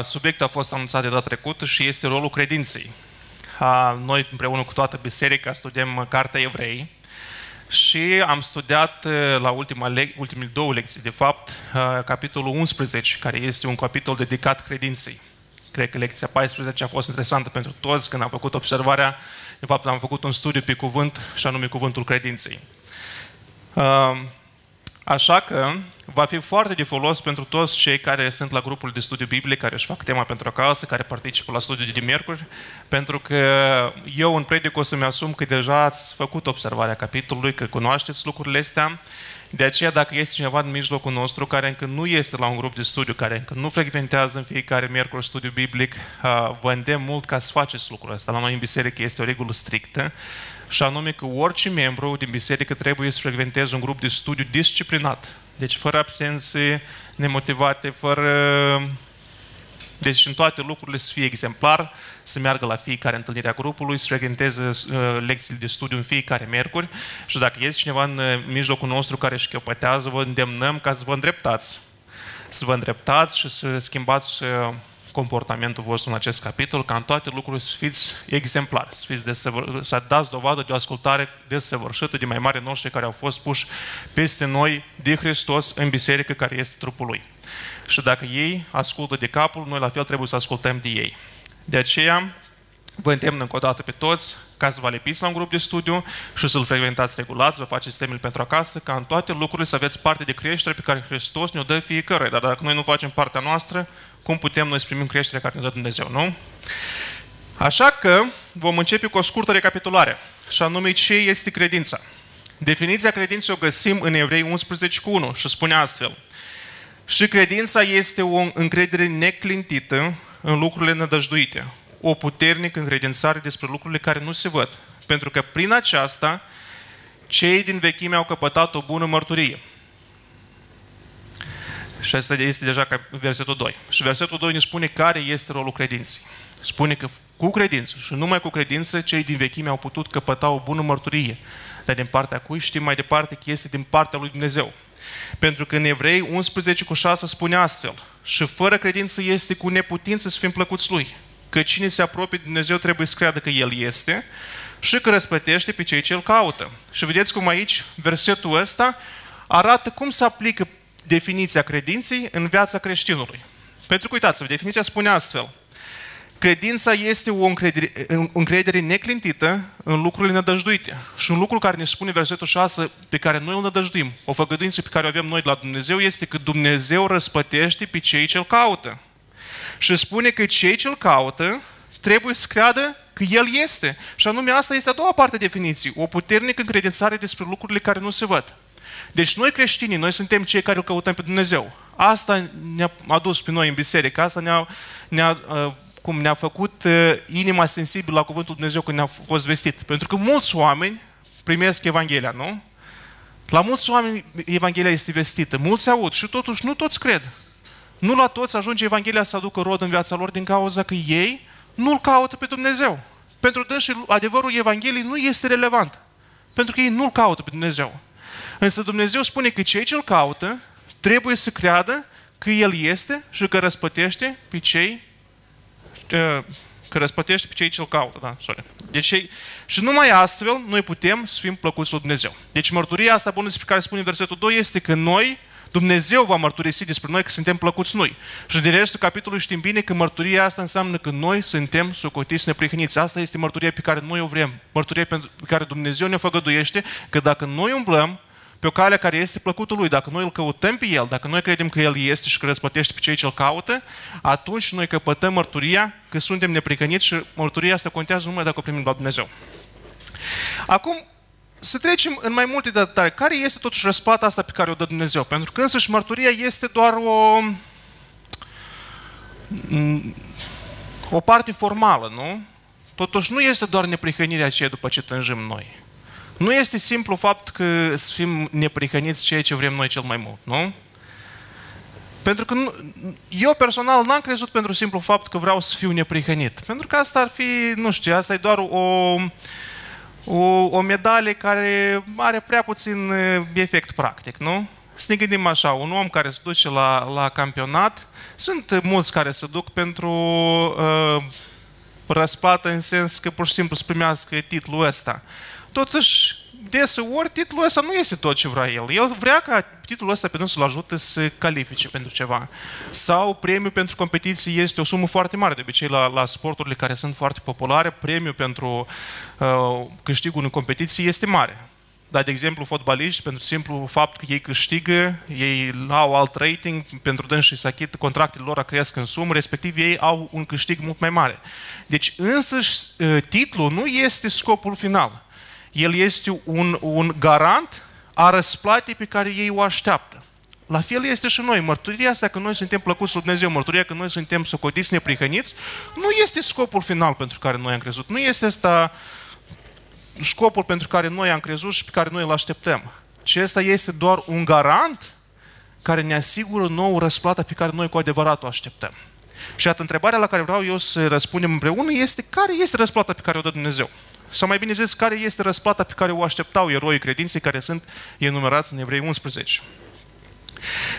Subiectul a fost anunțat de data trecută și este rolul credinței. Noi împreună cu toată biserica studiem Cartea Evrei și am studiat la ultima le- ultimele două lecții, de fapt, capitolul 11, care este un capitol dedicat credinței. Cred că lecția 14 a fost interesantă pentru toți când am făcut observarea, de fapt am făcut un studiu pe cuvânt și anume cuvântul credinței. Așa că va fi foarte de folos pentru toți cei care sunt la grupul de studiu biblic, care își fac tema pentru acasă, care participă la studiul de miercuri, pentru că eu în predic o să-mi asum că deja ați făcut observarea capitolului, că cunoașteți lucrurile astea. De aceea, dacă este cineva în mijlocul nostru care încă nu este la un grup de studiu, care încă nu frecventează în fiecare miercuri studiu biblic, vă îndemn mult ca să faceți lucrul ăsta. La noi în biserică este o regulă strictă și anume că orice membru din biserică trebuie să frecventeze un grup de studiu disciplinat. Deci fără absențe nemotivate, fără... Deci în toate lucrurile să fie exemplar, să meargă la fiecare întâlnire a grupului, să frecventeze uh, lecțiile de studiu în fiecare miercuri și dacă este cineva în uh, mijlocul nostru care își șchiopătează, vă îndemnăm ca să vă îndreptați. Să vă îndreptați și să schimbați uh, comportamentul vostru în acest capitol, ca în toate lucrurile să fiți exemplari, să, fiți desăvăr- să dați dovadă de o ascultare desăvârșită de mai mari noștri care au fost puși peste noi de Hristos în biserică care este trupul Lui. Și dacă ei ascultă de capul, noi la fel trebuie să ascultăm de ei. De aceea, vă îndemn încă o dată pe toți ca să vă lepiți la un grup de studiu și să-l frecventați regulat, să vă faceți temele pentru acasă, ca în toate lucrurile să aveți parte de creștere pe care Hristos ne-o dă fiecare. Dar dacă noi nu facem partea noastră, cum putem noi să primim creșterea care ne dă Dumnezeu, nu? Așa că vom începe cu o scurtă recapitulare, și anume ce este credința. Definiția credinței o găsim în Evrei 11 cu 1 și spune astfel. Și credința este o încredere neclintită în lucrurile nădăjduite, o puternică încredințare despre lucrurile care nu se văd, pentru că prin aceasta cei din vechime au căpătat o bună mărturie. Și asta este deja versetul 2. Și versetul 2 ne spune care este rolul credinței. Spune că cu credință și numai cu credință cei din vechime au putut căpăta o bună mărturie. Dar din partea cui știm mai departe că este din partea lui Dumnezeu. Pentru că în Evrei 11 cu 6 spune astfel. Și fără credință este cu neputință să fim plăcuți Lui. Că cine se apropie de Dumnezeu trebuie să creadă că El este și că răspătește pe cei ce îl caută. Și vedeți cum aici versetul ăsta arată cum se aplică definiția credinței în viața creștinului. Pentru că uitați-vă, definiția spune astfel. Credința este o încredere, încredere neclintită în lucrurile nădăjduite. Și un lucru care ne spune versetul 6 pe care noi îl nădăjduim, o făgăduință pe care o avem noi de la Dumnezeu, este că Dumnezeu răspătește pe cei ce îl caută. Și spune că cei ce îl caută trebuie să creadă că El este. Și anume asta este a doua parte a definiției. O puternică încredințare despre lucrurile care nu se văd. Deci noi creștinii, noi suntem cei care îl căutăm pe Dumnezeu. Asta ne-a adus pe noi în biserică, asta ne-a, ne-a cum ne-a făcut inima sensibilă la cuvântul Dumnezeu când ne-a fost vestit. Pentru că mulți oameni primesc Evanghelia, nu? La mulți oameni Evanghelia este vestită, mulți aud și totuși nu toți cred. Nu la toți ajunge Evanghelia să aducă rod în viața lor din cauza că ei nu-L caută pe Dumnezeu. Pentru dânsi adevărul Evangheliei nu este relevant. Pentru că ei nu-L caută pe Dumnezeu. Însă Dumnezeu spune că cei ce îl caută trebuie să creadă că El este și că răspătește pe cei că răspătește pe cei ce îl caută. Da, sorry. Deci, și numai astfel noi putem să fim plăcuți lui Dumnezeu. Deci mărturia asta bună despre care spune versetul 2 este că noi, Dumnezeu va mărturisi despre noi că suntem plăcuți noi. Și din restul capitolului știm bine că mărturia asta înseamnă că noi suntem socotiți neprihăniți. Asta este mărturia pe care noi o vrem. Mărturia pe care Dumnezeu ne făgăduiește că dacă noi umblăm pe o cale care este plăcutul Lui, dacă noi îl căutăm pe El, dacă noi credem că El este și că răspătește pe cei ce îl caută, atunci noi căpătăm mărturia că suntem neprihăniți și mărturia asta contează numai dacă o primim la Dumnezeu. Acum, să trecem în mai multe detalii. Care este totuși răspata asta pe care o dă Dumnezeu? Pentru că însăși mărturia este doar o, o parte formală, nu? Totuși nu este doar neprihănirea aceea după ce tânjim noi. Nu este simplu fapt că să fim neprihăniți ceea ce vrem noi cel mai mult, nu? Pentru că nu, eu personal n-am crezut pentru simplu fapt că vreau să fiu neprihănit. Pentru că asta ar fi, nu știu, asta e doar o, o, o medalie care are prea puțin efect practic, nu? să ne gândim așa, un om care se duce la, la campionat, sunt mulți care se duc pentru uh, răsplată în sens că pur și simplu să primească titlul ăsta. Totuși, deseori titlul ăsta nu este tot ce vrea el. El vrea ca titlul ăsta pe să-l ajute să califice pentru ceva. Sau premiul pentru competiții este o sumă foarte mare. De obicei, la, la sporturile care sunt foarte populare, premiul pentru uh, câștigul unei competiții este mare. Dar, de exemplu, fotbaliști, pentru simplu fapt că ei câștigă, ei au alt rating, pentru dânsii să achit, contractele lor cresc în sumă, respectiv ei au un câștig mult mai mare. Deci, însăși, ă, titlul nu este scopul final. El este un, un garant a răsplatii pe care ei o așteaptă. La fel este și noi. Mărturia asta că noi suntem plăcuți sub Dumnezeu, mărturia că noi suntem socotiți neprihăniți, nu este scopul final pentru care noi am crezut. Nu este asta scopul pentru care noi am crezut și pe care noi îl așteptăm. Ci ăsta este doar un garant care ne asigură nouă răsplata pe care noi cu adevărat o așteptăm. Și atât întrebarea la care vreau eu să răspundem împreună este care este răsplata pe care o dă Dumnezeu? Sau mai bine zis, care este răsplata pe care o așteptau eroii credinței care sunt enumerați în Evrei 11?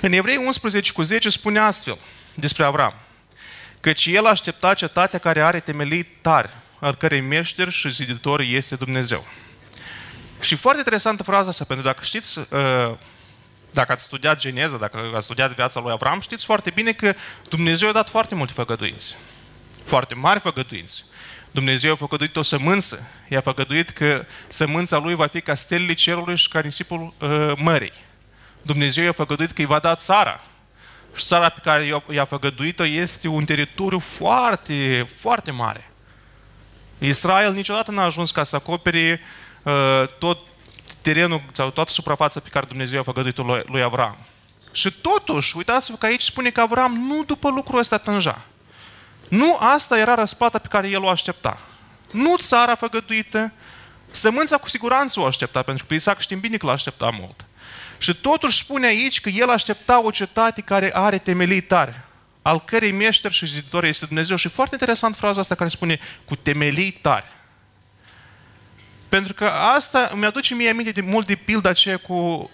În Evrei 11 cu 10 spune astfel despre Avram, căci el aștepta cetatea care are temelii tari, al cărei meșter și ziditor este Dumnezeu. Și foarte interesantă fraza asta, pentru că dacă știți, uh, dacă ați studiat Geneza, dacă ați studiat viața lui Avram, știți foarte bine că Dumnezeu a dat foarte multe făgăduinți. Foarte mari făgăduinți. Dumnezeu a făgăduit o sămânță. I-a făgăduit că sămânța lui va fi ca stelele cerului și ca nisipul uh, mării. Dumnezeu i-a făgăduit că îi va da țara. Și țara pe care i-a făgăduit-o este un teritoriu foarte, foarte mare. Israel niciodată n-a ajuns ca să acopere uh, tot terenul sau toată suprafața pe care Dumnezeu a făgăduit-o lui, lui Avram. Și totuși, uitați-vă că aici spune că Avram nu după lucrul ăsta tânja. Nu asta era răsplata pe care el o aștepta. Nu țara făgăduită, sămânța cu siguranță o aștepta, pentru că Isaac știm bine că l aștepta mult. Și totuși spune aici că el aștepta o cetate care are temelii tare al cărei meșter și ziditor este Dumnezeu. Și foarte interesant fraza asta care spune cu temelii tari. Pentru că asta îmi aduce mie aminte de mult de pilda aceea cu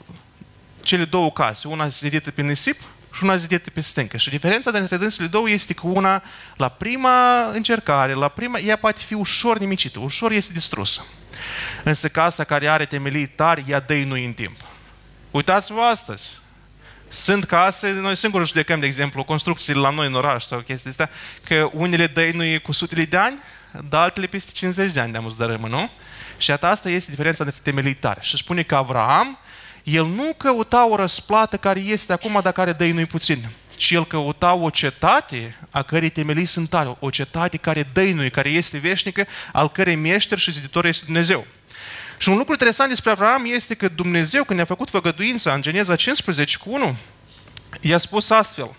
cele două case. Una zidită pe nisip și una zidită pe stâncă. Și diferența dintre dânsele două este că una, la prima încercare, la prima, ea poate fi ușor nimicită, ușor este distrusă. Însă casa care are temelii tari, ea dăinui în timp. Uitați-vă astăzi, sunt case, noi singuri judecăm, de exemplu, construcțiile la noi în oraș sau chestii astea, că unele dăinuie cu sutele de ani, dar altele peste 50 de ani de dărâmă, nu? Și asta este diferența dintre temelii tare. Și spune că Avram, el nu căuta o răsplată care este acum, dar care dăinui puțin, ci el căuta o cetate a cărei temelii sunt tare, o cetate care dăinui, care este veșnică, al cărei meșter și ziditor este Dumnezeu. Și un lucru interesant despre Avram este că Dumnezeu, când ne-a făcut făgăduința în Geneza 15 cu 1, i-a spus astfel,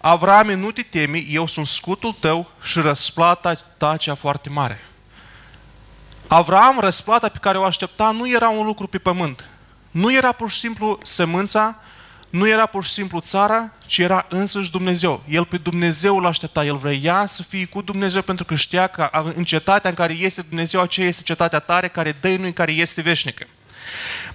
Avrame, nu te temi, eu sunt scutul tău și răsplata ta cea foarte mare. Avram, răsplata pe care o aștepta nu era un lucru pe pământ. Nu era pur și simplu sămânța nu era pur și simplu țara, ci era însăși Dumnezeu. El pe Dumnezeu îl aștepta, el vrea să fie cu Dumnezeu pentru că știa că în cetatea în care este Dumnezeu, aceea este cetatea tare, care dăinui, care este veșnică.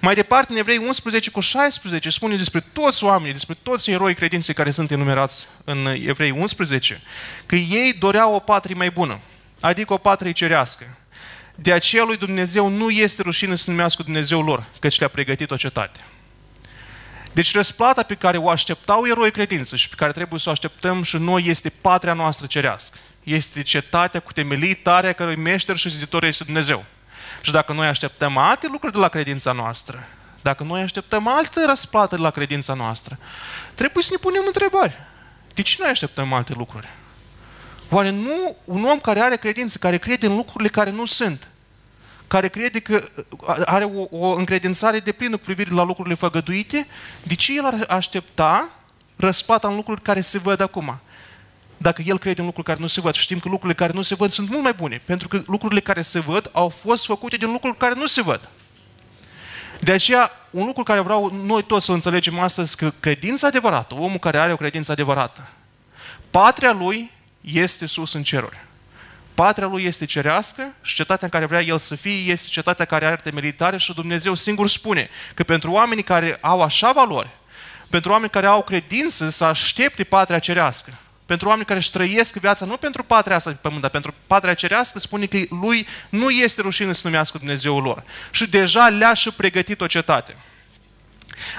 Mai departe, în Evrei 11 cu 16 spune despre toți oamenii, despre toți eroi credinței care sunt enumerați în Evrei 11, că ei doreau o patrie mai bună, adică o patrie cerească. De aceea lui Dumnezeu nu este rușine să numească Dumnezeu lor, căci le-a pregătit o cetate. Deci răsplata pe care o așteptau eroi credință și pe care trebuie să o așteptăm și noi este patria noastră cerească. Este cetatea cu temelii tare a cărui meșter și ziditor este Dumnezeu. Și dacă noi așteptăm alte lucruri de la credința noastră, dacă noi așteptăm alte răsplată de la credința noastră, trebuie să ne punem întrebări. De ce noi așteptăm alte lucruri? Oare nu un om care are credință, care crede în lucrurile care nu sunt, care crede că are o, o încredințare de plină cu privire la lucrurile făgăduite, de ce el ar aștepta răspata în lucruri care se văd acum? Dacă el crede în lucruri care nu se văd, știm că lucrurile care nu se văd sunt mult mai bune, pentru că lucrurile care se văd au fost făcute din lucruri care nu se văd. De aceea, un lucru care vreau noi toți să înțelegem astăzi, că credința adevărată, omul care are o credință adevărată, patria lui este sus în ceruri. Patria lui este cerească și cetatea în care vrea el să fie este cetatea care are temelitare și Dumnezeu singur spune că pentru oamenii care au așa valori, pentru oameni care au credință să aștepte patria cerească. Pentru oameni care își trăiesc viața nu pentru patria asta pe pământ, dar pentru patria cerească, spune că lui nu este rușine să numească Dumnezeul lor. Și deja le-a și pregătit o cetate.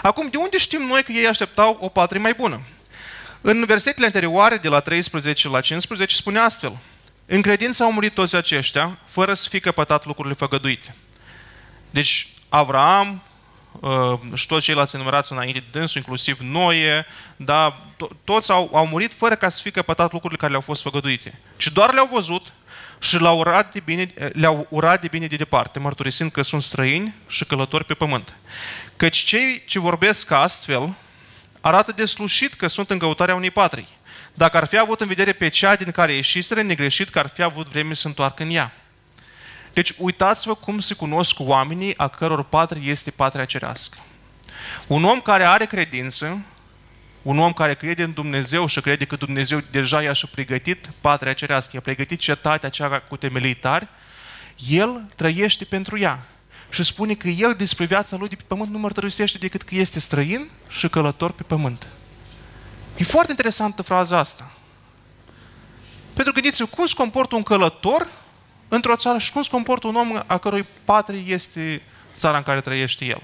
Acum, de unde știm noi că ei așteptau o patrie mai bună? În versetele anterioare, de la 13 la 15, spune astfel. În credință au murit toți aceștia, fără să fie căpătat lucrurile făgăduite. Deci, Avraam uh, și toți ceilalți enumerați înainte de dânsul, inclusiv Noe, da, to- toți au, au murit fără ca să fie căpătat lucrurile care le-au fost făgăduite. Și doar le-au văzut și le-au urat de bine, le-au urat de bine de departe, mărturisind că sunt străini și călători pe pământ. Căci cei ce vorbesc astfel arată deslușit că sunt în căutarea unei patrii. Dacă ar fi avut în vedere pe cea din care ieșiseră, negreșit că ar fi avut vreme să întoarcă în ea. Deci uitați-vă cum se cunosc oamenii a căror patrie este patria cerească. Un om care are credință, un om care crede în Dumnezeu și crede că Dumnezeu deja i-a și pregătit patria cerească, i-a pregătit cetatea cea cu temelii tari, el trăiește pentru ea. Și spune că el despre viața lui de pe pământ nu mărturisește decât că este străin și călător pe pământ. E foarte interesantă fraza asta. Pentru că gândiți-vă, cum se comportă un călător într-o țară și cum se comportă un om a cărui patrie este țara în care trăiește el.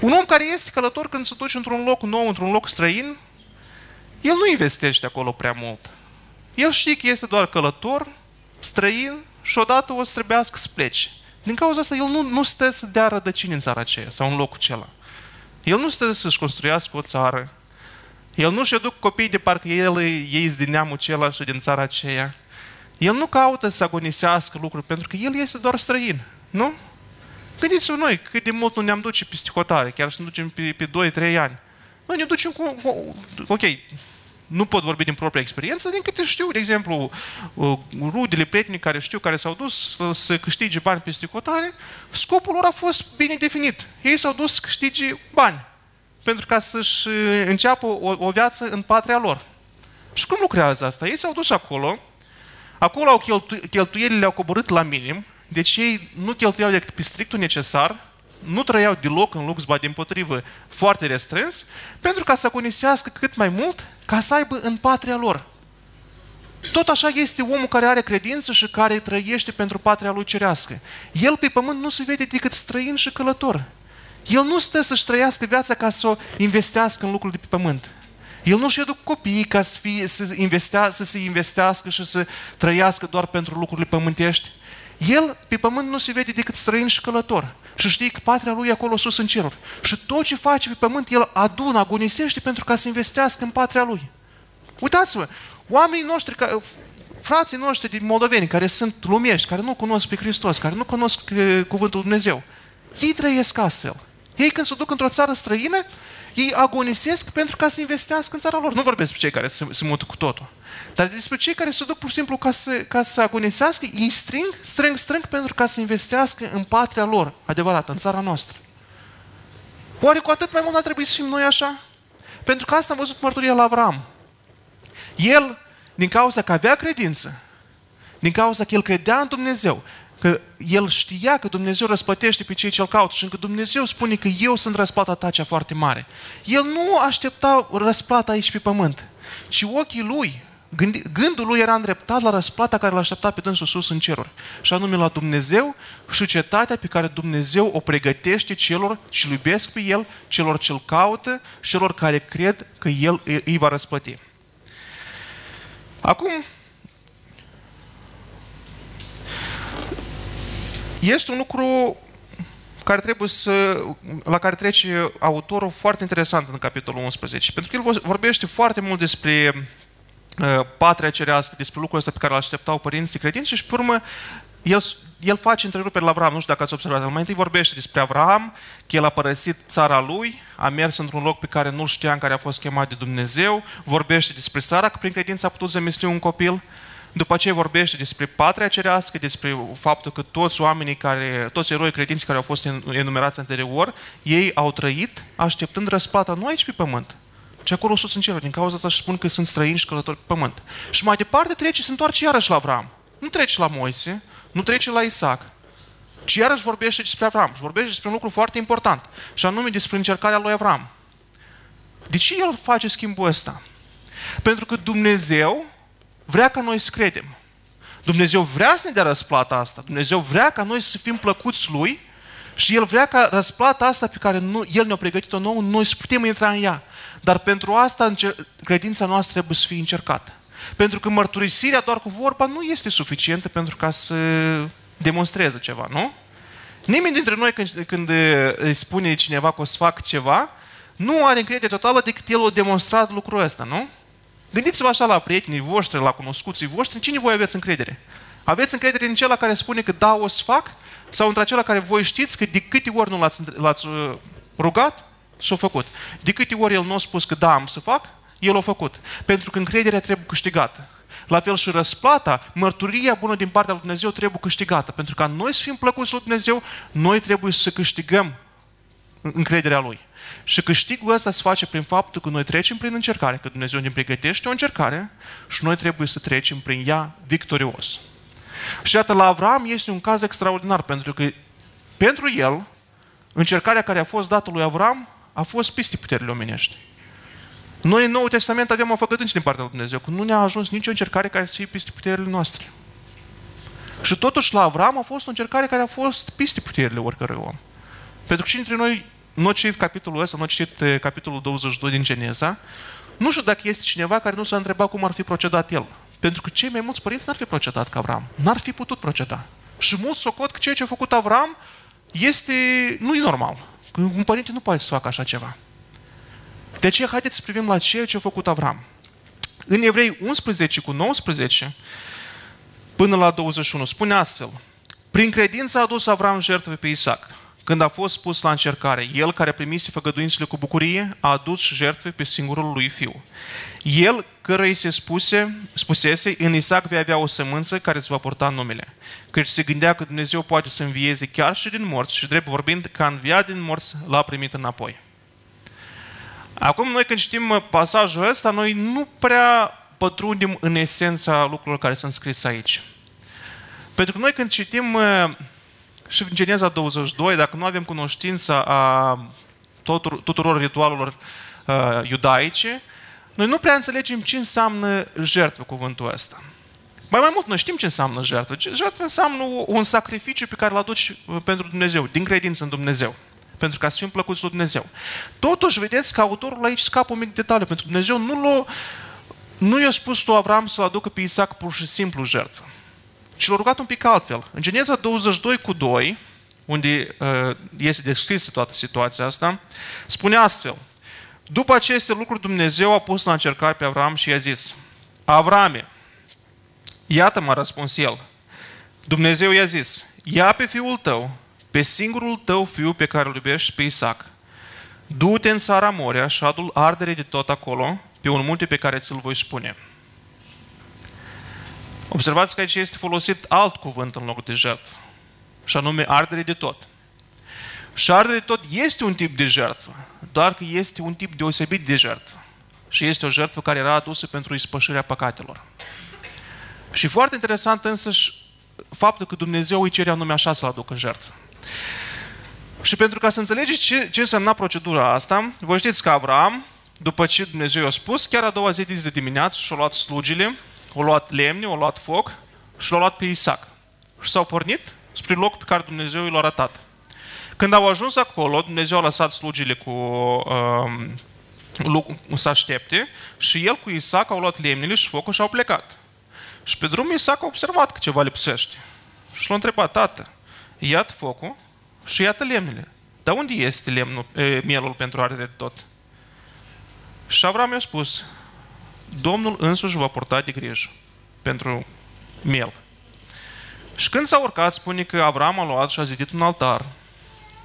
Un om care este călător când se duce într-un loc nou, într-un loc străin, el nu investește acolo prea mult. El știe că este doar călător, străin și odată o să trebuiască să plece. Din cauza asta, el nu, nu stă să dea rădăcini în țara aceea sau în locul acela. El nu stă să-și construiască o țară. El nu-și aduc copii de parcă el ei din neamul acela și din țara aceea. El nu caută să agonisească lucruri, pentru că el este doar străin, nu? Gândiți-vă noi cât de mult nu ne-am duce pe sticotare, chiar și ne ducem pe, pe 2-3 ani. Noi ne ducem cu, cu... Ok, nu pot vorbi din propria experiență, din câte știu, de exemplu, uh, rudele, prietenii care știu, care s-au dus să câștige bani pe sticotare, scopul lor a fost bine definit. Ei s-au dus să câștige bani pentru ca să-și uh, înceapă o, o viață în patria lor. Și cum lucrează asta? Ei s-au dus acolo, acolo au cheltu- cheltuielile au coborât la minim, deci ei nu cheltuiau decât pe strictul necesar, nu trăiau deloc în lux, ba din potrivă, foarte restrâns, pentru ca să agonisească cât mai mult, ca să aibă în patria lor. Tot așa este omul care are credință și care trăiește pentru patria lui cerească. El pe pământ nu se vede decât străin și călător. El nu stă să-și trăiască viața ca să o investească în lucruri de pe pământ. El nu-și educ copiii ca să, fie, să, investea, să se investească și să trăiască doar pentru lucrurile pământești. El pe pământ nu se vede decât străin și călător. Și știi că patria lui e acolo sus în ceruri. Și tot ce face pe pământ, el adună, agonisește pentru ca să investească în patria lui. Uitați-vă, oamenii noștri, frații noștri din moldoveni, care sunt lumești, care nu cunosc pe Hristos, care nu cunosc cuvântul Dumnezeu, ei trăiesc astfel. Ei când se duc într-o țară străină, ei agonisesc pentru ca să investească în țara lor. Nu vorbesc despre cei care se, se mută cu totul. Dar despre cei care se duc pur și simplu ca să, ca să agonisească, ei strâng, strâng, strâng pentru ca să investească în patria lor, adevărat, în țara noastră. Oare cu atât mai mult ar trebui să fim noi așa? Pentru că asta am văzut mărturia la Avram. El, din cauza că avea credință, din cauza că el credea în Dumnezeu, că el știa că Dumnezeu răsplătește pe cei ce-L caută și că Dumnezeu spune că eu sunt răsplata ta cea foarte mare. El nu aștepta răsplata aici pe pământ, ci ochii lui, gândul lui era îndreptat la răsplata care l aștepta pe dânsul sus în ceruri. Și anume la Dumnezeu și cetatea pe care Dumnezeu o pregătește celor ce iubesc pe El, celor ce-L caută, celor care cred că El îi va răsplăti. Acum, este un lucru care trebuie să, la care trece autorul foarte interesant în capitolul 11, pentru că el vorbește foarte mult despre uh, patria cerească, despre lucrul ăsta pe care îl așteptau părinții credinți și, pe urmă, el, el face întreruperi la Avram, nu știu dacă ați observat, mai întâi vorbește despre Avram, că el a părăsit țara lui, a mers într-un loc pe care nu-l știa, în care a fost chemat de Dumnezeu, vorbește despre Sara, că prin credință a putut zămisli un copil, după aceea vorbește despre patria cerească, despre faptul că toți oamenii care, toți eroi credinți care au fost enumerați anterior, ei au trăit așteptând răsplata nu aici pe pământ, ci acolo sus în cer. Din cauza asta își spun că sunt străini și călători pe pământ. Și mai departe trece, se întoarce iarăși la Avram. Nu trece la Moise, nu trece la Isaac, ci iarăși vorbește despre Avram și vorbește despre un lucru foarte important, și anume despre încercarea lui Avram. De ce el face schimbul ăsta? Pentru că Dumnezeu vrea ca noi să credem. Dumnezeu vrea să ne dea răsplata asta. Dumnezeu vrea ca noi să fim plăcuți Lui și El vrea ca răsplata asta pe care nu, El ne-a pregătit-o nouă, noi să putem intra în ea. Dar pentru asta credința noastră trebuie să fie încercată. Pentru că mărturisirea doar cu vorba nu este suficientă pentru ca să demonstreze ceva, nu? Nimeni dintre noi când, când îi spune cineva că o să fac ceva, nu are încredere totală decât el a demonstrat lucrul ăsta, nu? Gândiți-vă așa la prietenii voștri, la cunoscuții voștri, cine voi aveți încredere? Aveți încredere în cel care spune că da, o să fac? Sau între acela care voi știți că de câte ori nu l-ați, l-ați uh, rugat, s-a făcut. De câte ori el nu a spus că da, am să fac, el a făcut. Pentru că încrederea trebuie câștigată. La fel și răsplata, mărturia bună din partea lui Dumnezeu trebuie câștigată. Pentru ca noi să fim plăcuți lui Dumnezeu, noi trebuie să câștigăm încrederea Lui. Și câștigul ăsta se face prin faptul că noi trecem prin încercare, că Dumnezeu ne pregătește o încercare și noi trebuie să trecem prin ea victorios. Și iată, la Avram este un caz extraordinar, pentru că pentru el, încercarea care a fost dată lui Avram a fost peste puterile omenești. Noi în Noul Testament avem o făcătănță din partea lui Dumnezeu, că nu ne-a ajuns nicio încercare care să fie peste puterile noastre. Și totuși la Avram a fost o încercare care a fost peste puterile oricărui om. Pentru că și dintre noi nu a citit capitolul ăsta, nu a citit eh, capitolul 22 din Geneza, nu știu dacă este cineva care nu s-a întrebat cum ar fi procedat el. Pentru că cei mai mulți părinți n-ar fi procedat ca Avram. N-ar fi putut proceda. Și mulți socot că ceea ce a făcut Avram este, nu e normal. Un părinte nu poate să facă așa ceva. De aceea, haideți să privim la ceea ce a făcut Avram. În Evrei 11 cu 19, până la 21, spune astfel, Prin credință a adus Avram jertfă pe Isaac, când a fost pus la încercare, el care primise făgăduințele cu bucurie, a adus jertfe pe singurul lui fiu. El, cărăi se spuse, spusese, în Isaac vei avea o sămânță care îți va porta numele. Căci se gândea că Dumnezeu poate să învieze chiar și din morți și drept vorbind, că a înviat din morți, l-a primit înapoi. Acum noi când știm pasajul ăsta, noi nu prea pătrundem în esența lucrurilor care sunt scrise aici. Pentru că noi când citim și în Geneza 22, dacă nu avem cunoștința a tuturor ritualurilor uh, iudaice, noi nu prea înțelegem ce înseamnă jertfă cuvântul ăsta. Mai mai mult, noi știm ce înseamnă jertfă. Jertfă înseamnă un sacrificiu pe care îl aduci pentru Dumnezeu, din credință în Dumnezeu. Pentru ca să fim plăcuți lui Dumnezeu. Totuși, vedeți că autorul aici scapă un mic detaliu. Pentru Dumnezeu nu, l-a, nu i-a spus lui Avram să-l aducă pe Isaac pur și simplu jertfă și l-a rugat un pic altfel. În Geneza 22 cu 2, unde uh, este descrisă toată situația asta, spune astfel. După aceste lucruri, Dumnezeu a pus la încercare pe Avram și i-a zis, Avrame, iată m-a răspuns el. Dumnezeu i-a zis, ia pe fiul tău, pe singurul tău fiu pe care îl iubești, pe Isaac, du-te în țara Moria și adu ardere de tot acolo, pe un munte pe care ți-l voi spune. Observați că aici este folosit alt cuvânt în loc de jertfă, și anume ardere de tot. Și ardere de tot este un tip de jertfă, doar că este un tip deosebit de jertfă. Și este o jertfă care era adusă pentru ispășirea păcatelor. Și foarte interesant însă faptul că Dumnezeu îi cerea nume așa să-l aducă în jertfă. Și pentru ca să înțelegeți ce, ce însemna procedura asta, voi știți că Avram, după ce Dumnezeu i-a spus, chiar a doua zi de dimineață și-a luat slugile au luat lemne, au luat foc și l-au luat pe Isaac. Și s-au pornit spre locul pe care Dumnezeu i l-a arătat. Când au ajuns acolo, Dumnezeu a lăsat slugile cu um, să aștepte și el cu Isaac au luat lemnele și focul și au plecat. Și pe drum Isaac a observat că ceva lipsește. Și l-a întrebat, tată, iată focul și iată lemnele. Dar unde este lemnul, e, mielul pentru are de tot? Și Avram i-a spus, Domnul însuși va purta de grijă pentru miel. Și când s-a urcat, spune că Avram a luat și a zidit un altar,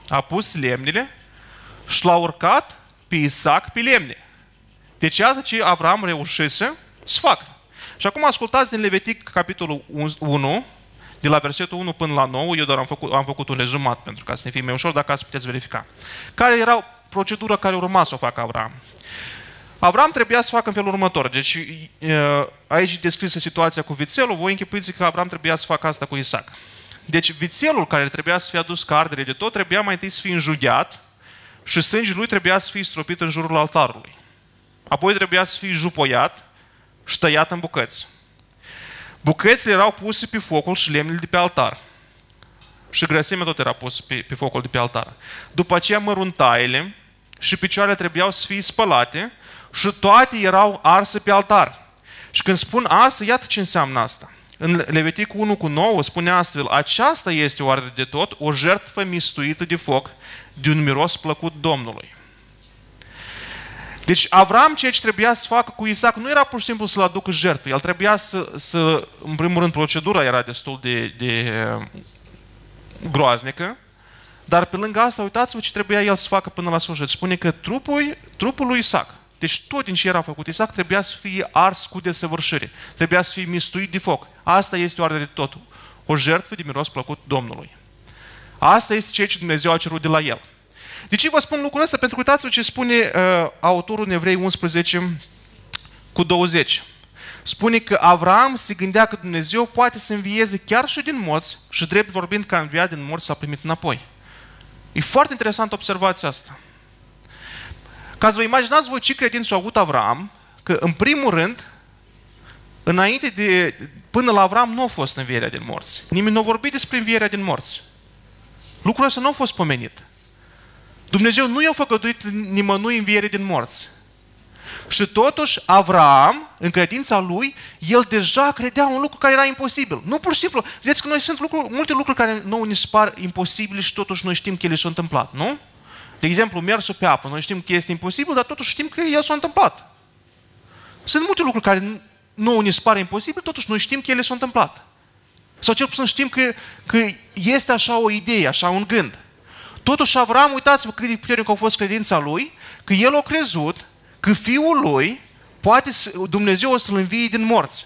a pus lemnele și l-a urcat pe Isaac pe lemne. Deci iată ce Avram reușise să facă. Și acum ascultați din Levitic, capitolul 1, de la versetul 1 până la 9, eu doar am făcut, am făcut un rezumat pentru ca să ne fie mai ușor, dacă ați puteți verifica. Care era procedura care urma să o facă Avram? Avram trebuia să facă în felul următor. Deci aici e descrisă situația cu vițelul, voi închipuiți că Avram trebuia să facă asta cu Isaac. Deci vițelul care trebuia să fie adus ca ardere de tot, trebuia mai întâi să fie înjugheat și sângele lui trebuia să fie stropit în jurul altarului. Apoi trebuia să fie jupoiat și ștăiat în bucăți. Bucățile erau puse pe focul și lemnele de pe altar. Și grăsimea tot era pus pe, pe focul de pe altar. După aceea măruntaile și picioarele trebuiau să fie spălate și toate erau arse pe altar. Și când spun arse, iată ce înseamnă asta. În Levitic 1 cu 9 spune astfel, aceasta este oare de tot o jertfă mistuită de foc, de un miros plăcut Domnului. Deci Avram ceea ce trebuia să facă cu Isaac nu era pur și simplu să-l aducă jertfă. El trebuia să, să în primul rând, procedura era destul de, de groaznică, dar pe lângă asta, uitați-vă ce trebuia el să facă până la sfârșit. Spune că trupul, trupul lui Isaac, deci tot din ce era făcut Isaac, trebuia să fie ars cu desăvârșire. Trebuia să fie mistuit de foc. Asta este oare de tot. O jertfă de miros plăcut Domnului. Asta este ceea ce Dumnezeu a cerut de la el. De ce vă spun lucrul ăsta? Pentru că uitați-vă ce spune uh, autorul în Evrei 11 cu 20. Spune că Avram se gândea că Dumnezeu poate să învieze chiar și din morți și drept vorbind că a înviat din morți s-a primit înapoi. E foarte interesant observația asta. Ca să vă imaginați voi ce credință a avut Avram, că în primul rând, înainte de, până la Avram nu a fost învierea din morți. Nimeni nu a vorbit despre învierea din morți. Lucrul ăsta nu a fost pomenit. Dumnezeu nu i-a făgăduit nimănui înviere din morți. Și totuși Avram, în credința lui, el deja credea un lucru care era imposibil. Nu pur și simplu. Vedeți că noi sunt lucruri, multe lucruri care nouă ne par imposibile și totuși noi știm că ele s-au întâmplat, nu? De exemplu, mersul pe apă. Noi știm că este imposibil, dar totuși știm că el s-a întâmplat. Sunt multe lucruri care nouă ne par imposibil, totuși noi știm că ele s-au întâmplat. Sau cel puțin știm că, că este așa o idee, așa un gând. Totuși Avram, uitați-vă cât de puternic a fost credința lui, că el a crezut că fiul lui poate să, Dumnezeu o să-l învie din morți.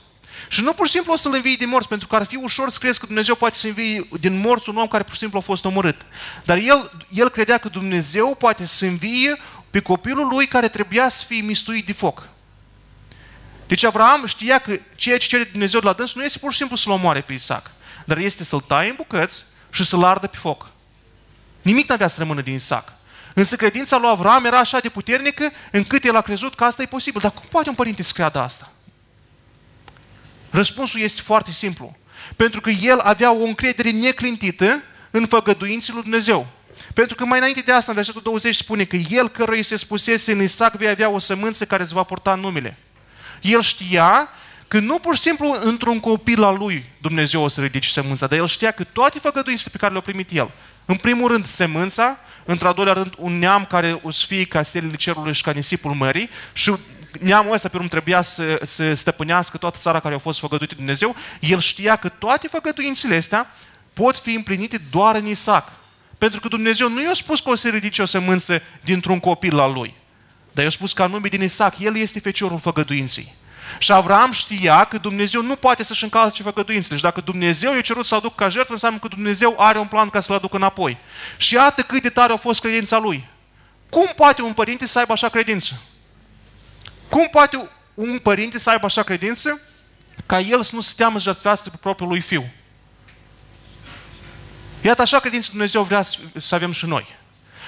Și nu pur și simplu o să-l învie din morți, pentru că ar fi ușor să crezi că Dumnezeu poate să învie din morți un om care pur și simplu a fost omorât. Dar el, el credea că Dumnezeu poate să învie pe copilul lui care trebuia să fie mistuit de foc. Deci Avram știa că ceea ce cere Dumnezeu de la dâns nu este pur și simplu să-l omoare pe Isaac, dar este să-l taie în bucăți și să-l ardă pe foc. Nimic nu avea să rămână din Isaac. Însă credința lui Avram era așa de puternică încât el a crezut că asta e posibil. Dar cum poate un părinte să creadă asta? Răspunsul este foarte simplu. Pentru că el avea o încredere neclintită în făgăduinții lui Dumnezeu. Pentru că mai înainte de asta, în versetul 20 spune că el căruia se spusese în Isaac vei avea o sămânță care îți va porta numele. El știa că nu pur și simplu într-un copil al lui Dumnezeu o să ridice sămânța, dar el știa că toate făgăduințele pe care le-a primit el, în primul rând semânța, într-al doilea rând un neam care o să fie ca stelele cerului și ca nisipul mării și neamul ăsta pe urmă trebuia să, să stăpânească toată țara care a fost făgăduită de Dumnezeu, el știa că toate făgăduințele astea pot fi împlinite doar în Isaac. Pentru că Dumnezeu nu i-a spus că o să ridice o sămânță dintr-un copil al lui, dar i-a spus că anume din Isaac, el este feciorul făgăduinței. Și Avram știa că Dumnezeu nu poate să-și încalce făgăduințele. Și dacă Dumnezeu i-a cerut să aducă ca jertfă, înseamnă că Dumnezeu are un plan ca să-l aducă înapoi. Și iată cât de tare a fost credința lui. Cum poate un părinte să aibă așa credință? Cum poate un părinte să aibă așa credință ca el să nu se teamă să jertfească pe propriul lui fiu? Iată așa credință Dumnezeu vrea să avem și noi.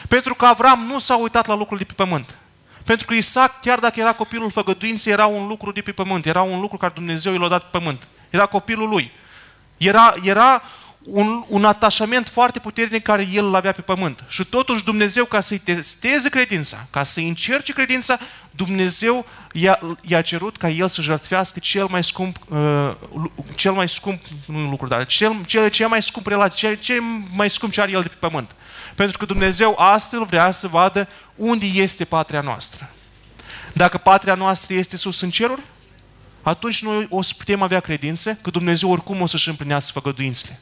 Pentru că Avram nu s-a uitat la lucrurile de pe pământ. Pentru că Isaac, chiar dacă era copilul făgăduinței, era un lucru de pe pământ. Era un lucru care Dumnezeu i l-a dat pe pământ. Era copilul lui. Era, era un, un atașament foarte puternic care el îl avea pe pământ. Și totuși Dumnezeu, ca să-i testeze credința, ca să-i încerce credința, Dumnezeu i-a, i-a cerut ca el să jertfească cel mai scump, uh, cel mai scump, nu lucru, dar cel, cel, cel mai scump relație, cel, cel mai scump ce are el de pe pământ. Pentru că Dumnezeu astfel vrea să vadă unde este patria noastră. Dacă patria noastră este sus în ceruri, atunci noi o să putem avea credință că Dumnezeu oricum o să-și împlinească făgăduințele.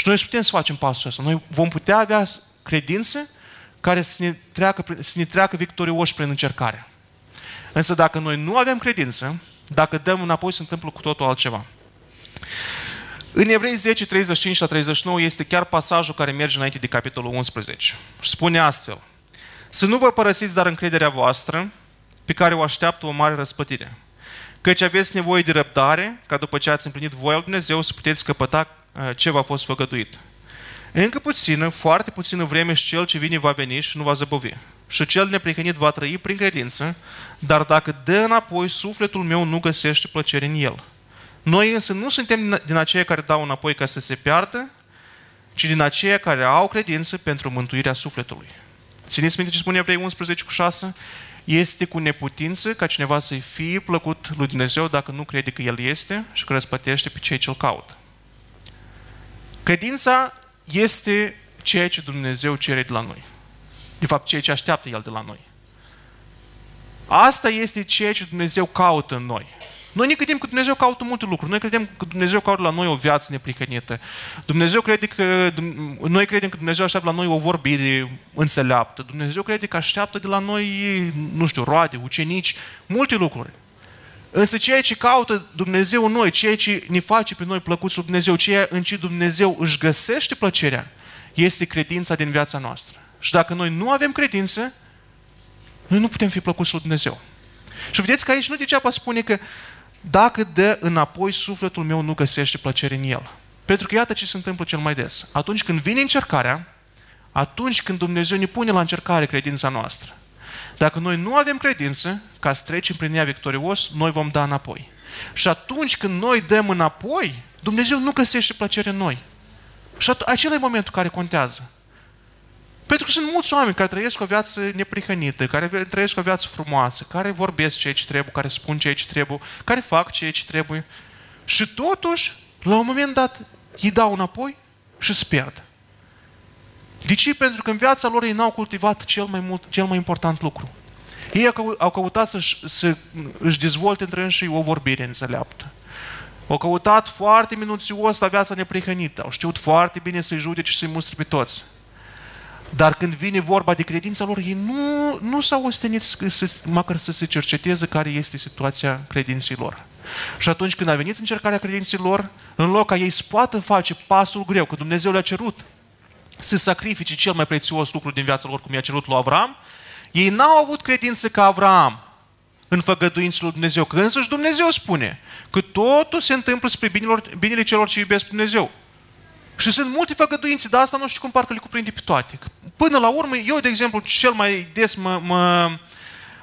Și noi putem să facem pasul ăsta. Noi vom putea avea credință care să ne treacă, să ne treacă victorioși prin încercare. Însă dacă noi nu avem credință, dacă dăm înapoi, se întâmplă cu totul altceva. În Evrei 10, 35 la 39 este chiar pasajul care merge înainte de capitolul 11. Și spune astfel. Să nu vă părăsiți dar încrederea voastră, pe care o așteaptă o mare răspătire. Căci aveți nevoie de răbdare, ca după ce ați împlinit voia lui Dumnezeu să puteți căpăta uh, ce v-a fost făgăduit. Încă puțină, foarte puțină vreme și cel ce vine va veni și nu va zăbovi. Și cel neprihănit va trăi prin credință, dar dacă dă înapoi, sufletul meu nu găsește plăcere în el. Noi însă nu suntem din aceia care dau înapoi ca să se piardă, ci din aceia care au credință pentru mântuirea sufletului. Țineți minte ce spune Evrei 11 cu 6? Este cu neputință ca cineva să-i fie plăcut lui Dumnezeu dacă nu crede că El este și că răspătește pe cei ce-L caută. Credința este ceea ce Dumnezeu cere de la noi. De fapt, ceea ce așteaptă El de la noi. Asta este ceea ce Dumnezeu caută în noi. Noi ne credem că Dumnezeu caută multe lucruri. Noi credem că Dumnezeu caută la noi o viață neprihănită. Dumnezeu crede că, noi credem că Dumnezeu așteaptă la noi o vorbire înțeleaptă. Dumnezeu crede că așteaptă de la noi, nu știu, roade, ucenici, multe lucruri. Însă ceea ce caută Dumnezeu în noi, ceea ce ne face pe noi plăcuți lui Dumnezeu, ceea în ce Dumnezeu își găsește plăcerea, este credința din viața noastră. Și dacă noi nu avem credință, noi nu putem fi plăcuți lui Dumnezeu. Și vedeți că aici nu degeaba spune că dacă dă înapoi, sufletul meu nu găsește plăcere în el. Pentru că iată ce se întâmplă cel mai des. Atunci când vine încercarea, atunci când Dumnezeu ne pune la încercare credința noastră, dacă noi nu avem credință ca să trecem prin ea victorios, noi vom da înapoi. Și atunci când noi dăm înapoi, Dumnezeu nu găsește plăcere în noi. Și acela e momentul care contează. Pentru că sunt mulți oameni care trăiesc o viață neprihănită, care trăiesc o viață frumoasă, care vorbesc ceea ce trebuie, care spun ceea ce trebuie, care fac ceea ce trebuie. Și totuși, la un moment dat, îi dau înapoi și se pierd. De ce? Pentru că în viața lor ei n-au cultivat cel mai, mult, cel mai important lucru. Ei au căutat să, să își dezvolte între și o vorbire înțeleaptă. Au căutat foarte minuțios la viața neprihănită. Au știut foarte bine să-i judece și să-i mustre pe toți. Dar când vine vorba de credința lor, ei nu, nu s-au ostenit să, măcar să se cerceteze care este situația credinței lor. Și atunci când a venit încercarea credinței lor, în loc ca ei să poată face pasul greu, că Dumnezeu le-a cerut să sacrifice cel mai prețios lucru din viața lor, cum i-a cerut lui Avram, ei n-au avut credință ca Avram în făgăduințele lui Dumnezeu. Că însuși Dumnezeu spune că totul se întâmplă spre binelor, binele celor ce iubesc Dumnezeu. Și sunt multe făgăduințe, dar asta nu știu cum parcă le cuprinde pe toate. Până la urmă, eu, de exemplu, cel mai des mă, mă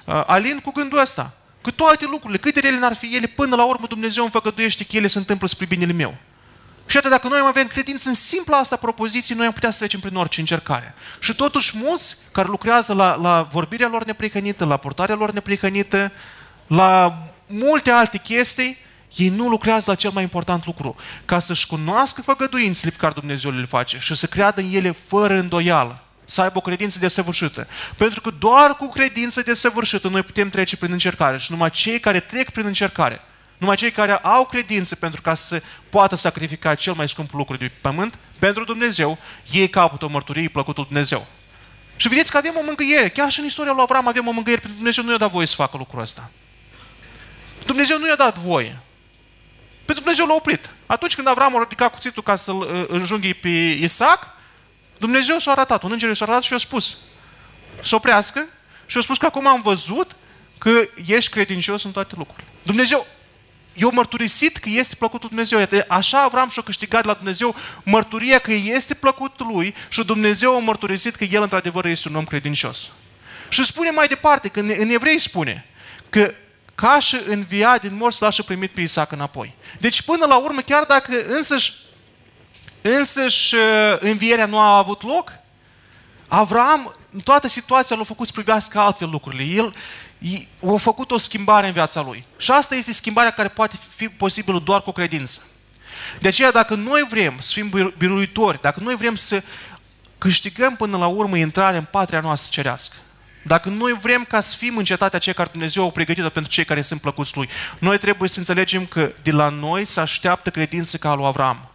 uh, alin cu gândul ăsta. Că toate lucrurile, cât de rele n-ar fi ele, până la urmă Dumnezeu îmi făgăduiește că ele se întâmplă spre binele meu. Și atât dacă noi am avem credință în simpla asta propoziție, noi am putea să trecem prin orice încercare. Și totuși mulți care lucrează la, la vorbirea lor neprihănită, la portarea lor neprihănită, la multe alte chestii, ei nu lucrează la cel mai important lucru, ca să-și cunoască făgăduințele pe care Dumnezeu le face și să creadă în ele fără îndoială, să aibă o credință desăvârșită. Pentru că doar cu credință desăvârșită noi putem trece prin încercare și numai cei care trec prin încercare, numai cei care au credință pentru ca să poată sacrifica cel mai scump lucru de pe pământ, pentru Dumnezeu, ei capătă o mărturie plăcutul Dumnezeu. Și vedeți că avem o mângâiere. Chiar și în istoria lui Avram avem o mângâiere, pentru Dumnezeu nu i-a dat voie să facă lucrul ăsta. Dumnezeu nu i-a dat voie. Pentru Dumnezeu l-a oprit. Atunci când Avram a ridicat cuțitul ca să-l uh, înjunghi pe Isaac, Dumnezeu s-a arătat, un înger s-a arătat și a spus să oprească și a spus că acum am văzut că ești credincios în toate lucrurile. Dumnezeu eu mărturisit că este plăcutul Dumnezeu. Iată, așa Avram și-a câștigat la Dumnezeu mărturia că este plăcutul lui și Dumnezeu a mărturisit că el într-adevăr este un om credincios. Și spune mai departe, că în evrei spune că ca și învia din morți, l-a și primit pe Isaac înapoi. Deci până la urmă, chiar dacă însăși, însăși uh, învierea nu a avut loc, Avram, în toată situația, l-a făcut să privească altfel lucrurile. El a făcut o schimbare în viața lui. Și asta este schimbarea care poate fi posibilă doar cu credință. De aceea, dacă noi vrem să fim biruitori, dacă noi vrem să câștigăm până la urmă intrarea în patria noastră cerească, dacă noi vrem ca să fim în cetatea cei care Dumnezeu au pregătit pentru cei care sunt plăcuți Lui, noi trebuie să înțelegem că de la noi se așteaptă credință ca lui Avram.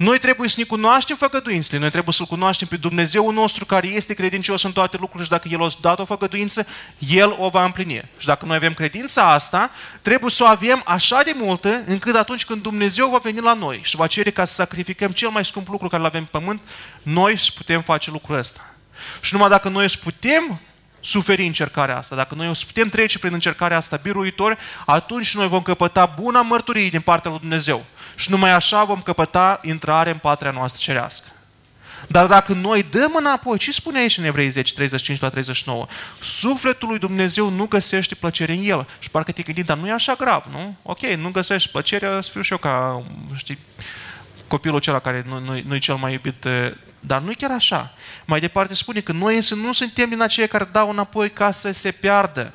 Noi trebuie să ne cunoaștem făgăduințele, noi trebuie să-L cunoaștem pe Dumnezeu nostru care este credincios în toate lucrurile și dacă El a dat o făgăduință, El o va împlini. Și dacă noi avem credința asta, trebuie să o avem așa de multă încât atunci când Dumnezeu va veni la noi și va cere ca să sacrificăm cel mai scump lucru care îl avem pe pământ, noi să putem face lucrul ăsta. Și numai dacă noi să putem suferi încercarea asta, dacă noi o să putem trece prin încercarea asta biruitor, atunci noi vom căpăta buna mărturie din partea lui Dumnezeu. Și numai așa vom căpăta intrare în patria noastră cerească. Dar dacă noi dăm înapoi, ce spune aici în Evrei 10, 35 la 39? Sufletul lui Dumnezeu nu găsește plăcere în el. Și parcă te gândi, dar nu e așa grav, nu? Ok, nu găsești plăcere, să fiu și eu ca, știi, copilul acela care nu, nu, nu e cel mai iubit, dar nu e chiar așa. Mai departe spune că noi însă nu suntem din aceia care dau înapoi ca să se piardă.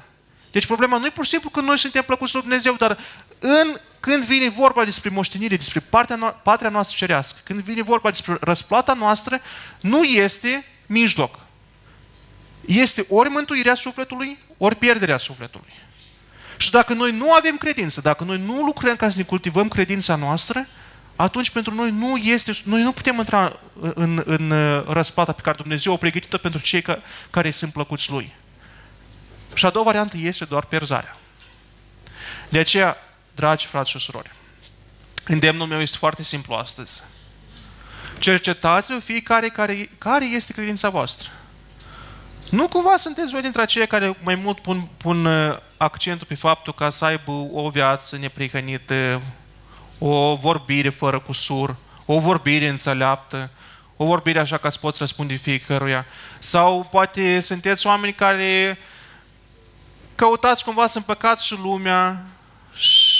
Deci problema nu e pur și simplu că noi suntem plăcuți lui Dumnezeu, dar în, când vine vorba despre moștenire, despre partea no- patria noastră cerească, când vine vorba despre răsplata noastră, nu este mijloc. Este ori mântuirea sufletului, ori pierderea sufletului. Și dacă noi nu avem credință, dacă noi nu lucrăm ca să ne cultivăm credința noastră, atunci pentru noi nu este, noi nu putem intra în, în, în uh, răsplata pe care Dumnezeu a pregătit-o pentru cei ca, care sunt plăcuți Lui. Și a doua variantă este doar pierzarea. De aceea, dragi frați și surori, îndemnul meu este foarte simplu astăzi. Cercetați-vă fiecare care, care este credința voastră. Nu cumva sunteți voi dintre aceia care mai mult pun, pun uh, accentul pe faptul ca să aibă o viață neprihănită, o vorbire fără cusur, o vorbire înțeleaptă, o vorbire așa ca să poți răspunde fiecăruia. Sau poate sunteți oameni care căutați cumva să împăcați și lumea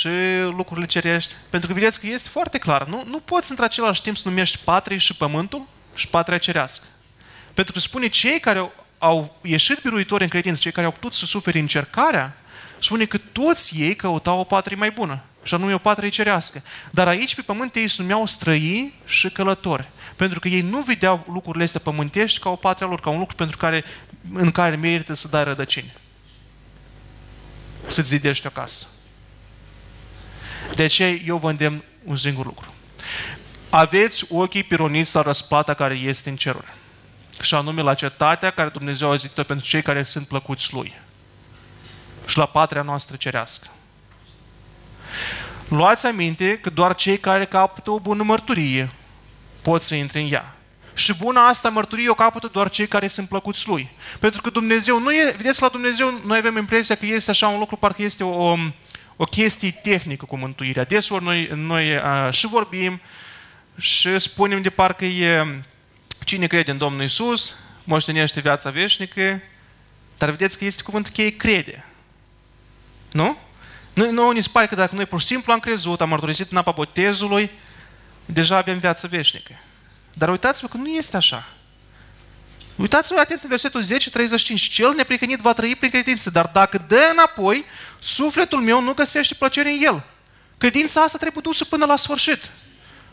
și lucrurile cerești. Pentru că vedeți că este foarte clar. Nu, nu poți într același timp să numești patrie și pământul și patria cerească. Pentru că spune cei care au, au ieșit biruitori în credință, cei care au putut să suferi încercarea, spune că toți ei căutau o patrie mai bună și anume o patrie cerească. Dar aici pe pământ ei se numeau străini și călători. Pentru că ei nu vedeau lucrurile astea pământești ca o patria lor, ca un lucru pentru care, în care merită să dai rădăcini. Să-ți zidești o casă. De aceea eu vă îndemn un singur lucru. Aveți ochii pironiți la răsplata care este în ceruri. Și anume la cetatea care Dumnezeu a zis pentru cei care sunt plăcuți Lui. Și la patria noastră cerească. Luați aminte că doar cei care capătă o bună mărturie pot să intre în ea. Și buna asta mărturie o capătă doar cei care sunt plăcuți lui. Pentru că Dumnezeu nu e, vedeți, la Dumnezeu noi avem impresia că este așa un lucru, parcă este o, o chestie tehnică cu mântuirea. Desori noi, noi a, și vorbim și spunem de parcă e cine crede în Domnul Isus, moștenește viața veșnică, dar vedeți că este cuvântul cheie crede. Nu? Noi, nouă ni se pare că dacă noi pur și simplu am crezut, am mărturisit în apa botezului, deja avem viață veșnică. Dar uitați-vă că nu este așa. Uitați-vă atent în versetul 10, 35. Cel neprihănit va trăi prin credință, dar dacă dă înapoi, sufletul meu nu găsește plăcere în el. Credința asta trebuie dusă până la sfârșit.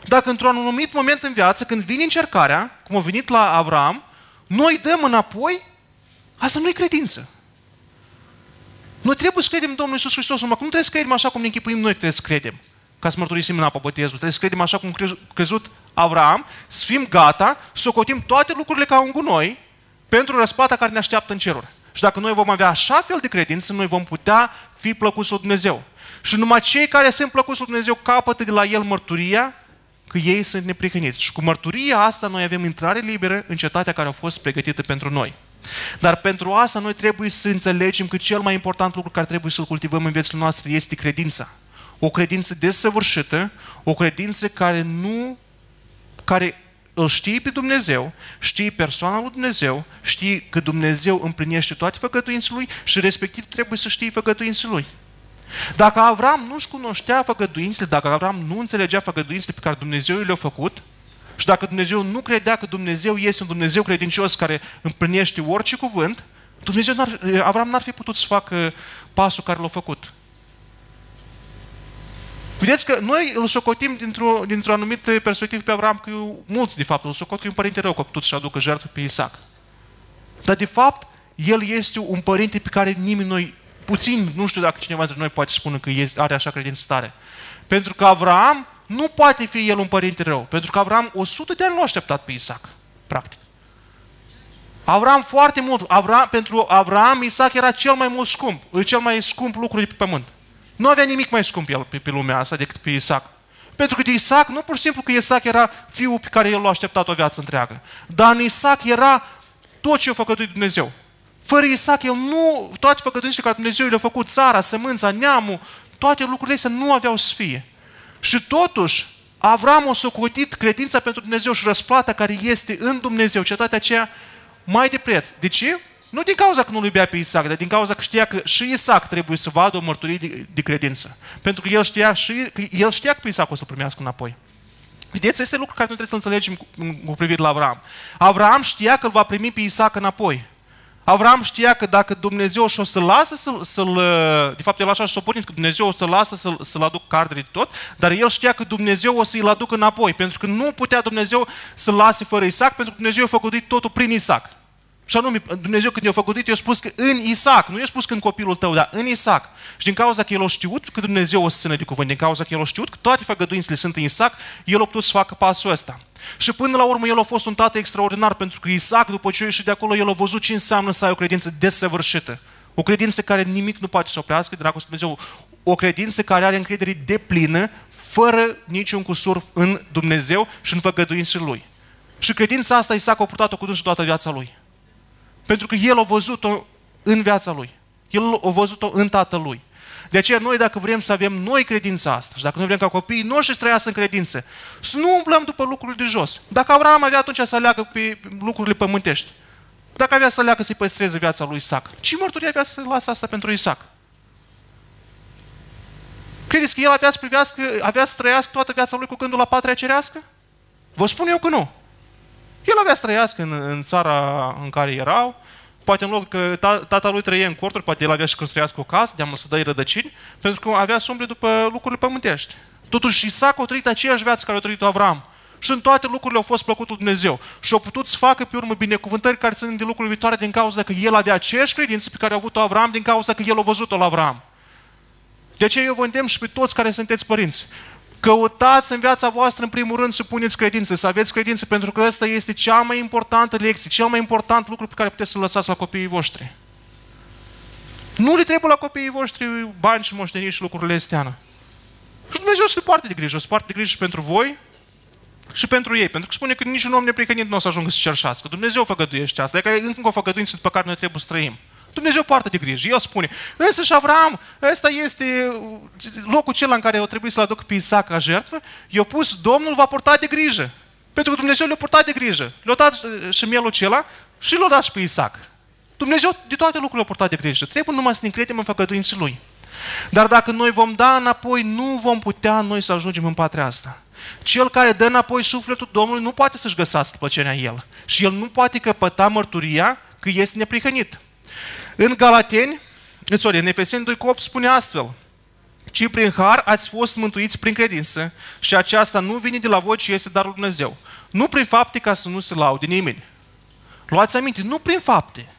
Dacă într-un anumit moment în viață, când vine încercarea, cum a venit la Avram, noi dăm înapoi, asta nu e credință. Noi trebuie să credem în Domnul Iisus Hristos, numai că nu trebuie să credem așa cum ne închipuim noi trebuie să credem, ca să mărturisim în apă botezul. Trebuie să credem așa cum a crezut Avram, să fim gata, să ocotim toate lucrurile ca un gunoi pentru răspata care ne așteaptă în ceruri. Și dacă noi vom avea așa fel de credință, noi vom putea fi plăcuți lui Dumnezeu. Și numai cei care sunt plăcuți lui Dumnezeu capătă de la El mărturia că ei sunt neprihăniți. Și cu mărturia asta noi avem intrare liberă în cetatea care a fost pregătită pentru noi. Dar pentru asta noi trebuie să înțelegem că cel mai important lucru care trebuie să-l cultivăm în viețile noastre este credința. O credință desăvârșită, o credință care nu, care îl știi pe Dumnezeu, știi persoana lui Dumnezeu, știi că Dumnezeu împlinește toate făgăduințele Lui și respectiv trebuie să știi făgăduințele Lui. Dacă Avram nu-și cunoștea făgăduințele, dacă Avram nu înțelegea făgăduințele pe care Dumnezeu le-a făcut, și dacă Dumnezeu nu credea că Dumnezeu este un Dumnezeu credincios care împlinește orice cuvânt, Dumnezeu n-ar, Avram n-ar fi putut să facă pasul care l-a făcut. Vedeți că noi îl socotim dintr-o, dintr-o anumită perspectivă pe Avram, că mulți de fapt îl socot că e un părinte rău că a putut să aducă jertfă pe Isaac. Dar de fapt, el este un părinte pe care nimeni noi, puțin, nu știu dacă cineva dintre noi poate spune că este, are așa credință tare. Pentru că Avram nu poate fi el un părinte rău. Pentru că Avram 100 de ani l-a așteptat pe Isaac, practic. Avram foarte mult. Avram, pentru Avram, Isaac era cel mai mult scump, cel mai scump lucru de pe pământ. Nu avea nimic mai scump el pe, pe lumea asta decât pe Isaac. Pentru că de Isaac, nu pur și simplu că Isaac era fiul pe care el l-a așteptat o viață întreagă, dar în Isaac era tot ce a făcut Dumnezeu. Fără Isaac, el nu, toate făgăduințele care Dumnezeu le-a făcut, țara, sămânța, neamul, toate lucrurile astea nu aveau să fie. Și totuși, Avram a socotit credința pentru Dumnezeu și răsplata care este în Dumnezeu, cetatea aceea mai de preț. De ce? Nu din cauza că nu-l iubea pe Isaac, dar din cauza că știa că și Isaac trebuie să vadă o mărturie de, de credință. Pentru că el știa, și, că el știa că pe Isaac o să primească înapoi. Vedeți, este lucru care nu trebuie să înțelegem cu, cu privire la Avram. Avram știa că îl va primi pe Isaac înapoi. Avram știa că dacă Dumnezeu și-o să lasă să-l, să-l de fapt el așa și-o pornit, că Dumnezeu o să lasă să-l, să-l aduc cardele tot, dar el știa că Dumnezeu o să-i aducă înapoi, pentru că nu putea Dumnezeu să-l lase fără Isaac, pentru că Dumnezeu a făcut totul prin Isaac. Și anume, Dumnezeu când i-a făcut, i-a spus că în Isaac, nu i-a spus că în copilul tău, dar în Isaac. Și din cauza că el a știut că Dumnezeu o să țină de cuvânt, din cauza că el a știut că toate făgăduințele sunt în Isaac, el a putut să facă pasul ăsta. Și până la urmă el a fost un tată extraordinar, pentru că Isaac, după ce a ieșit de acolo, el a văzut ce înseamnă să ai o credință desăvârșită. O credință care nimic nu poate să oprească, dragostea Dumnezeu. O credință care are încredere deplină, fără niciun cusur în Dumnezeu și în făgăduințele Lui. Și credința asta Isaac a purtat-o cu dânsul toată viața lui. Pentru că el a văzut-o în viața lui. El a văzut-o în tatălui. De aceea noi dacă vrem să avem noi credința asta și dacă noi vrem ca copiii noștri să trăiască în credință, să nu umblăm după lucrurile de jos. Dacă Avram avea atunci să aleagă pe lucrurile pământești, dacă avea să aleagă să-i păstreze viața lui Isaac, ce mărturie avea să lasă asta pentru Isaac? Credeți că el avea să privească, avea să trăiască toată viața lui cu gândul la patria cerească? Vă spun eu că nu. El avea să trăiască în, în țara în care erau, poate în loc că tata lui trăie în corturi, poate el avea să construiască o casă, de să dă rădăcini, pentru că avea să umble după lucrurile pământești. Totuși Isaac a trăit aceeași viață care a trăit Avram. Și în toate lucrurile au fost plăcutul Dumnezeu. Și au putut să facă pe urmă binecuvântări care țin de lucruri viitoare din cauza că el avea aceeași credință pe care a avut-o Avram, din cauza că el a văzut-o la Avram. De aceea eu vă îndemn și pe toți care sunteți părinți. Căutați în viața voastră, în primul rând, să puneți credință, să aveți credință, pentru că ăsta este cea mai importantă lecție, cel mai important lucru pe care puteți să-l lăsați la copiii voștri. Nu le trebuie la copiii voștri bani și moșteniri și lucrurile astea. Și Dumnezeu se poartă de grijă, se poartă de grijă și pentru voi și pentru ei. Pentru că spune că niciun om neprihănit nu o să ajungă să cerșească. Dumnezeu făgăduiește asta. E încă o făgăduință pe care noi trebuie să trăim. Dumnezeu poartă de grijă. El spune, însă și Avram, ăsta este locul cel în care o trebuie să-l aduc pe Isaac ca jertfă, i-a pus, Domnul va purta de grijă. Pentru că Dumnezeu le-a purtat de grijă. Le-a dat și mielul acela și l-a dat și pe Isaac. Dumnezeu de toate lucrurile a purtat de grijă. Trebuie numai să ne încredem în făgăduinții Lui. Dar dacă noi vom da înapoi, nu vom putea noi să ajungem în patria asta. Cel care dă înapoi sufletul Domnului nu poate să-și găsească plăcerea în el. Și el nu poate căpăta mărturia că este neprihănit. În Galateni, sorry, în Efeseni 2 8 spune astfel, ci prin har ați fost mântuiți prin credință și aceasta nu vine de la voi, ci este darul Dumnezeu. Nu prin fapte ca să nu se laude nimeni. Luați aminte, nu prin fapte,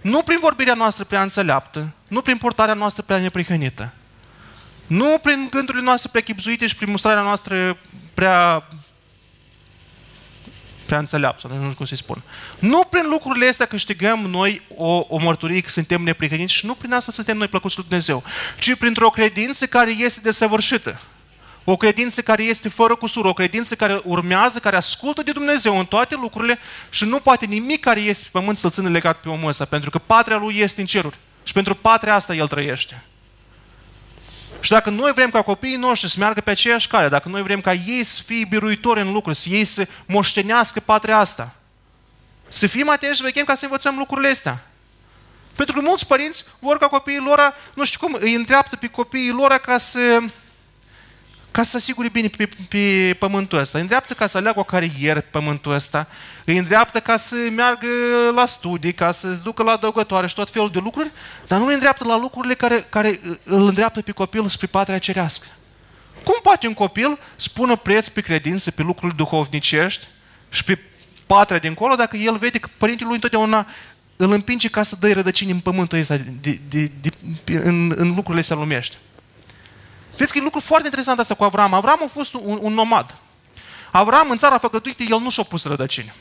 nu prin vorbirea noastră prea înțeleaptă, nu prin portarea noastră prea neprihănită, nu prin gândurile noastre prea chipzuite și prin mustrarea noastră prea prea înțeleaptă, nu știu cum să-i spun. Nu prin lucrurile astea câștigăm noi o, o mărturie că suntem neprihăniți și nu prin asta suntem noi plăcuți lui Dumnezeu, ci printr-o credință care este desăvârșită. O credință care este fără cusur, o credință care urmează, care ascultă de Dumnezeu în toate lucrurile și nu poate nimic care este pe pământ să-l țină legat pe omul ăsta, pentru că patria lui este în ceruri. Și pentru patria asta el trăiește. Și dacă noi vrem ca copiii noștri să meargă pe aceeași cale, dacă noi vrem ca ei să fie biruitori în lucruri, să ei să moștenească patria asta, să fim atenți și vechem ca să învățăm lucrurile astea. Pentru că mulți părinți vor ca copiii lor, nu știu cum, îi întreaptă pe copiii lor ca să ca să asigure bine pe, pe pământul ăsta. Îi îndreaptă ca să aleagă o carieră pe pământul ăsta. Îi îndreaptă ca să meargă la studii, ca să-ți ducă la adăugătoare și tot felul de lucruri, dar nu îi îndreaptă la lucrurile care, care îl îndreaptă pe copil spre patria cerească. Cum poate un copil spune preț pe credință, pe lucruri duhovnicești și pe patria dincolo, dacă el vede că părintele lui întotdeauna îl împinge ca să dă rădăcini în pământul ăsta, de, de, de, în, în lucrurile astea lumești. Vedeți că e lucru foarte interesant asta cu Avram. Avram a fost un, un nomad. Avram în țara făgăduită, el nu și-a pus rădăcini.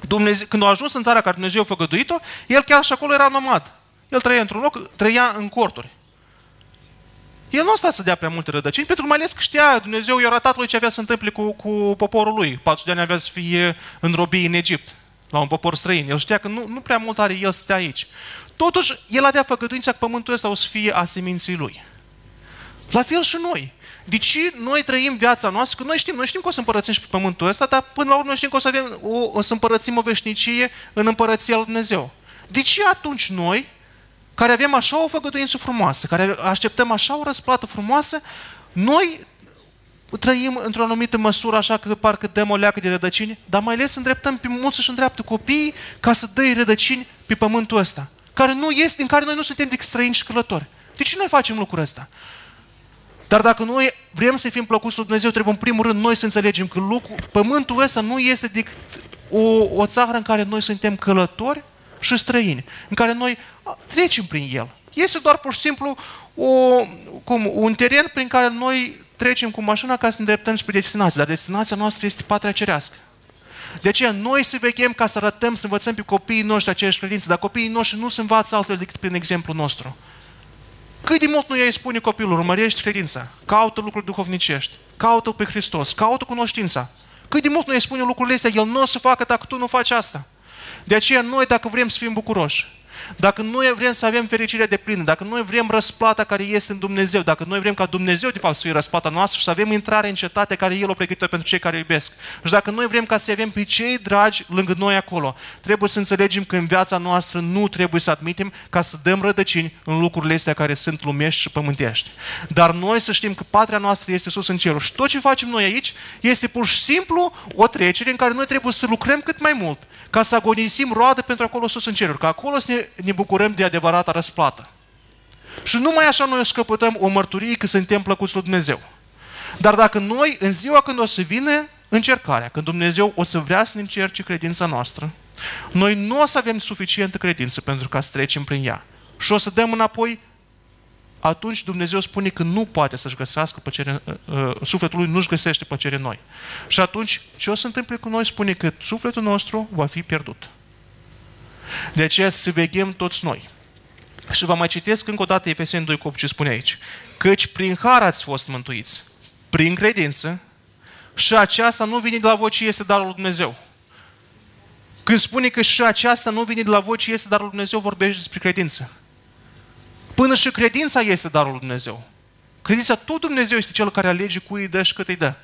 Dumnezeu, când a ajuns în țara care Dumnezeu a făgăduit-o, el chiar și acolo era nomad. El trăia într-un loc, trăia în corturi. El nu a stat să dea prea multe rădăcini, pentru că mai ales că știa, Dumnezeu i-a arătat lui ce avea să întâmple cu, cu poporul lui. 400 de ani avea să fie în robie în Egipt. la un popor străin. El știa că nu, nu prea mult are el să stea aici. Totuși, el avea făgăduința că pământul ăsta o să fie a seminții lui. La fel și noi. De ce noi trăim viața noastră? Că noi știm, noi știm că o să împărățim și pe pământul ăsta, dar până la urmă noi știm că o să, avem, o, o să împărățim o veșnicie în împărăția lui Dumnezeu. De ce atunci noi, care avem așa o făgăduință frumoasă, care așteptăm așa o răsplată frumoasă, noi trăim într-o anumită măsură așa că parcă dăm o leacă de rădăcini, dar mai ales îndreptăm pe mulți să-și îndreaptă copiii ca să dă rădăcini pe pământul ăsta, care nu este, în care noi nu suntem decât străini și călători. De ce noi facem lucrul ăsta? Dar dacă noi vrem să fim plăcuți lui Dumnezeu, trebuie în primul rând noi să înțelegem că lucru, pământul ăsta nu este decât o, o țară în care noi suntem călători și străini, în care noi trecem prin el. Este doar pur și simplu o, cum, un teren prin care noi trecem cu mașina ca să ne îndreptăm spre destinație, dar destinația noastră este patria cerească. De aceea noi să veghem ca să arătăm, să învățăm pe copiii noștri aceeași credință, dar copiii noștri nu se învață altfel decât prin exemplu nostru. Cât de mult nu îi spune copilul, urmărești credința, caută lucruri duhovnicești, caută pe Hristos, caută cunoștința. Cât de mult nu îi spune lucrurile astea, el nu o să facă dacă tu nu faci asta. De aceea noi, dacă vrem să fim bucuroși, dacă noi vrem să avem fericirea de plină, dacă noi vrem răsplata care este în Dumnezeu, dacă noi vrem ca Dumnezeu de fapt să fie răsplata noastră și să avem intrare în cetate care El o pregătită pentru cei care iubesc. Și dacă noi vrem ca să avem pe cei dragi lângă noi acolo, trebuie să înțelegem că în viața noastră nu trebuie să admitem ca să dăm rădăcini în lucrurile astea care sunt lumești și pământești. Dar noi să știm că patria noastră este sus în cerul și tot ce facem noi aici este pur și simplu o trecere în care noi trebuie să lucrăm cât mai mult, ca să agonisim roadă pentru acolo sus în ceruri, ca acolo să ne ne bucurăm de adevărata răsplată. Și numai așa noi scăpătăm o mărturie că suntem plăcuți lui Dumnezeu. Dar dacă noi, în ziua când o să vină încercarea, când Dumnezeu o să vrea să ne încerce credința noastră, noi nu o să avem suficientă credință pentru ca să trecem prin ea. Și o să dăm înapoi, atunci Dumnezeu spune că nu poate să-și găsească plăcere, uh, uh, sufletul lui nu-și găsește plăcere în noi. Și atunci, ce o să întâmple cu noi? Spune că sufletul nostru va fi pierdut. De aceea să veghem toți noi. Și vă mai citesc încă o dată Efeseni 2 cu ce spune aici. Căci prin har ați fost mântuiți, prin credință, și aceasta nu vine de la voi, ci este darul lui Dumnezeu. Când spune că și aceasta nu vine de la voi, ci este darul lui Dumnezeu, vorbește despre credință. Până și credința este darul lui Dumnezeu. Credința, tot Dumnezeu este Cel care alege cui îi dă și cât îi dă.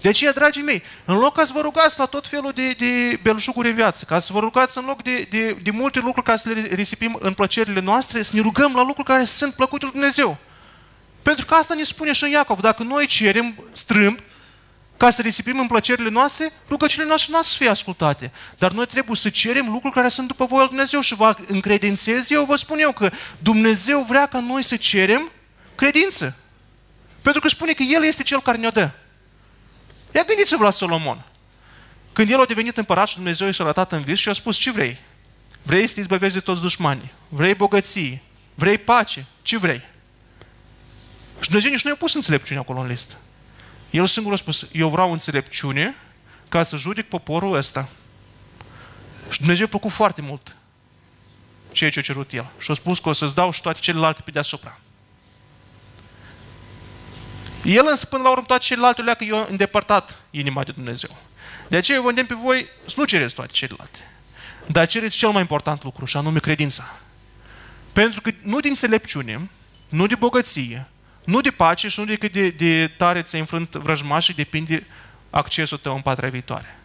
De aceea, dragii mei, în loc ca să vă rugați la tot felul de, de belșuguri în viață, ca să vă rugați în loc de, de, de multe lucruri ca să le risipim în plăcerile noastre, să ne rugăm la lucruri care sunt plăcute lui Dumnezeu. Pentru că asta ne spune și Iacov. Dacă noi cerem strâmb ca să risipim în plăcerile noastre, rugăciunile noastre nu o să fie ascultate. Dar noi trebuie să cerem lucruri care sunt după voia lui Dumnezeu și vă încredințez eu, vă spun eu că Dumnezeu vrea ca noi să cerem credință. Pentru că spune că El este Cel care ne-o dă. Ia gândiți-vă la Solomon. Când el a devenit împărat și Dumnezeu i s-a arătat în vis și a spus, ce vrei? Vrei să te izbăvești de toți dușmanii? Vrei bogății? Vrei pace? Ce vrei? Și Dumnezeu nici nu i-a pus înțelepciune acolo în listă. El singur a spus, eu vreau înțelepciune ca să judec poporul ăsta. Și Dumnezeu a plăcut foarte mult ceea ce a cerut el. Și a spus că o să-ți dau și toate celelalte pe deasupra. El însă până la urmă toate celelalte leacă eu îndepărtat inima de Dumnezeu. De aceea eu vă îndemn pe voi să nu cereți toate celelalte. Dar cereți cel mai important lucru și anume credința. Pentru că nu din înțelepciune, nu de bogăție, nu de pace și nu de cât de, de tare ți-ai înfrânt vrăjmașii depinde accesul tău în patria viitoare.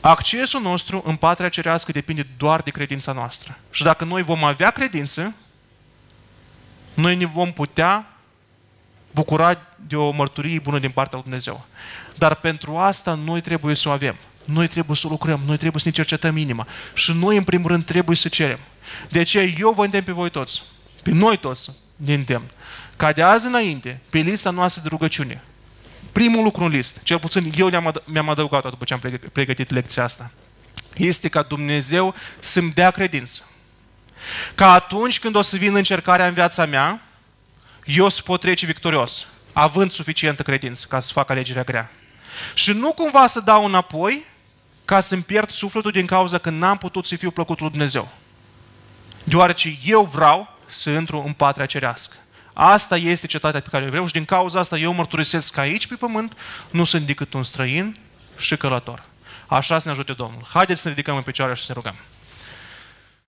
Accesul nostru în patria cerească depinde doar de credința noastră. Și dacă noi vom avea credință, noi ne vom putea bucura de o mărturie bună din partea lui Dumnezeu. Dar pentru asta noi trebuie să o avem. Noi trebuie să lucrăm, noi trebuie să ne cercetăm inima. Și noi, în primul rând, trebuie să cerem. De aceea eu vă îndemn pe voi toți, pe noi toți ne îndemn, ca de azi înainte, pe lista noastră de rugăciune, primul lucru în list, cel puțin eu mi-am adăugat după ce am pregătit lecția asta, este ca Dumnezeu să-mi dea credință. Ca atunci când o să vină încercarea în viața mea, eu să pot trece victorios, având suficientă credință ca să fac alegerea grea. Și nu cumva să dau înapoi ca să-mi pierd sufletul din cauza că n-am putut să fiu plăcut lui Dumnezeu. Deoarece eu vreau să intru în patria cerească. Asta este cetatea pe care eu vreau și din cauza asta eu mărturisesc că aici pe pământ nu sunt decât un străin și călător. Așa să ne ajute Domnul. Haideți să ne ridicăm în picioare și să ne rugăm.